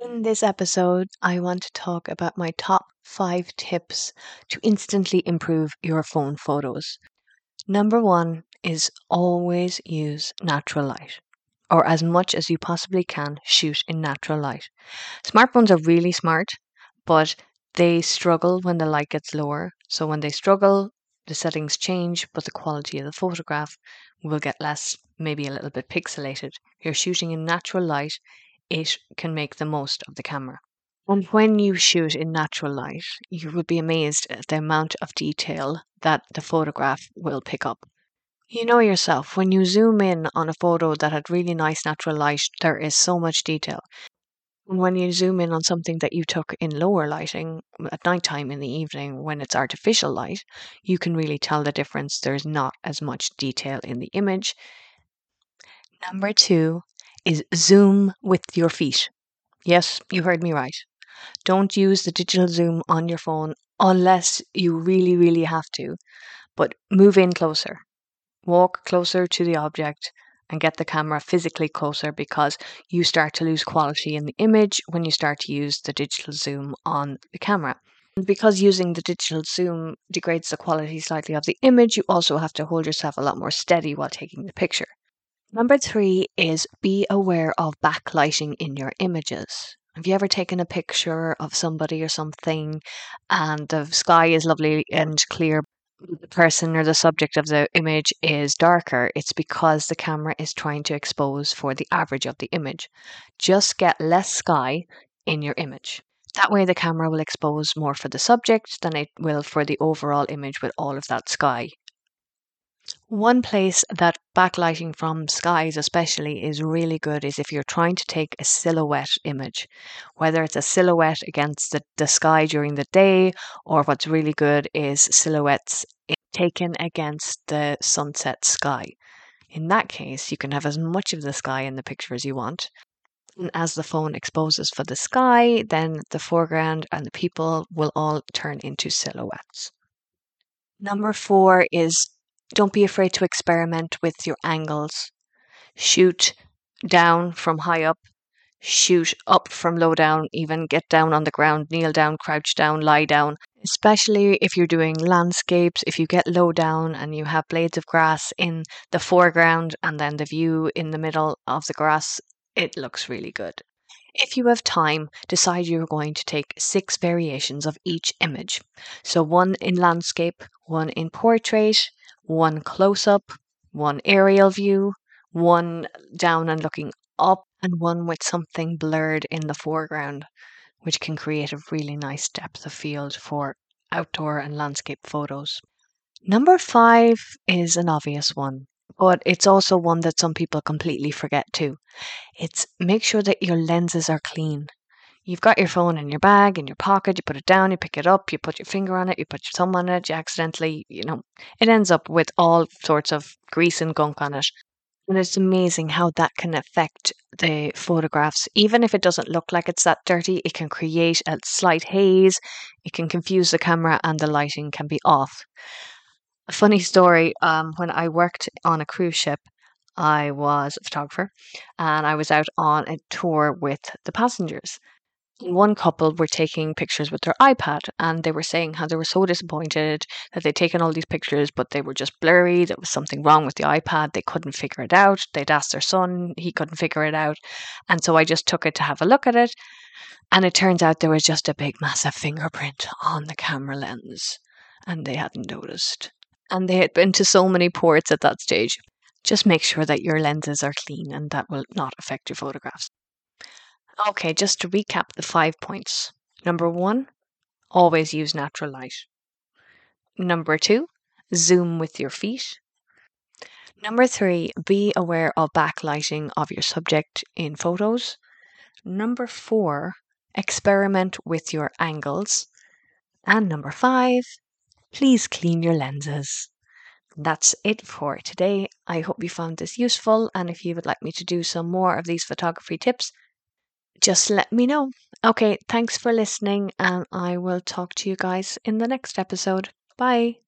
In this episode, I want to talk about my top five tips to instantly improve your phone photos. Number one is always use natural light, or as much as you possibly can, shoot in natural light. Smartphones are really smart, but they struggle when the light gets lower. So when they struggle, the settings change, but the quality of the photograph will get less, maybe a little bit pixelated. You're shooting in natural light, it can make the most of the camera. And when you shoot in natural light, you will be amazed at the amount of detail that the photograph will pick up. You know yourself, when you zoom in on a photo that had really nice natural light, there is so much detail. And when you zoom in on something that you took in lower lighting mm, at night time in the evening when it's artificial light, you can really tell the difference. There's not as much detail in the image. Number two is zoom with your feet. Yes, you heard me right. Don't use the digital zoom on your phone unless you really, really have to. But move in closer. Walk closer to the object and get the camera physically closer because you start to lose quality in the image when you start to use the digital zoom on the camera. And because using the digital zoom degrades the quality slightly of the image, you also have to hold yourself a lot more steady while taking the picture. Number three is be aware of backlighting in your images. Have you ever taken a picture of somebody or something and the sky is lovely and clear? The person or the subject of the image is darker, it's because the camera is trying to expose for the average of the image. Just get less sky in your image. That way, the camera will expose more for the subject than it will for the overall image with all of that sky one place that backlighting from skies, especially, is really good is if you're trying to take a silhouette image, whether it's a silhouette against the, the sky during the day, or what's really good is silhouettes taken against the sunset sky. In that case, you can have as much of the sky in the picture as you want. And as the phone exposes for the sky, then the foreground and the people will all turn into silhouettes. Number four is don't be afraid to experiment with your angles. Shoot down from high up, shoot up from low down, even get down on the ground, kneel down, crouch down, lie down. Especially if you're doing landscapes, if you get low down and you have blades of grass in the foreground and then the view in the middle of the grass, it looks really good. If you have time, decide you're going to take six variations of each image. So one in landscape, one in portrait, one close up, one aerial view, one down and looking up, and one with something blurred in the foreground, which can create a really nice depth of field for outdoor and landscape photos. Number five is an obvious one, but it's also one that some people completely forget too. It's make sure that your lenses are clean. You've got your phone in your bag, in your pocket, you put it down, you pick it up, you put your finger on it, you put your thumb on it, you accidentally, you know, it ends up with all sorts of grease and gunk on it. And it's amazing how that can affect the photographs. Even if it doesn't look like it's that dirty, it can create a slight haze, it can confuse the camera, and the lighting can be off. A funny story um, when I worked on a cruise ship, I was a photographer and I was out on a tour with the passengers one couple were taking pictures with their iPad and they were saying how they were so disappointed that they'd taken all these pictures, but they were just blurry. There was something wrong with the iPad. They couldn't figure it out. They'd asked their son, he couldn't figure it out. And so I just took it to have a look at it. And it turns out there was just a big, massive fingerprint on the camera lens. And they hadn't noticed. And they had been to so many ports at that stage. Just make sure that your lenses are clean and that will not affect your photographs. Okay, just to recap the five points. Number one, always use natural light. Number two, zoom with your feet. Number three, be aware of backlighting of your subject in photos. Number four, experiment with your angles. And number five, please clean your lenses. That's it for today. I hope you found this useful. And if you would like me to do some more of these photography tips, just let me know. Okay, thanks for listening, and I will talk to you guys in the next episode. Bye.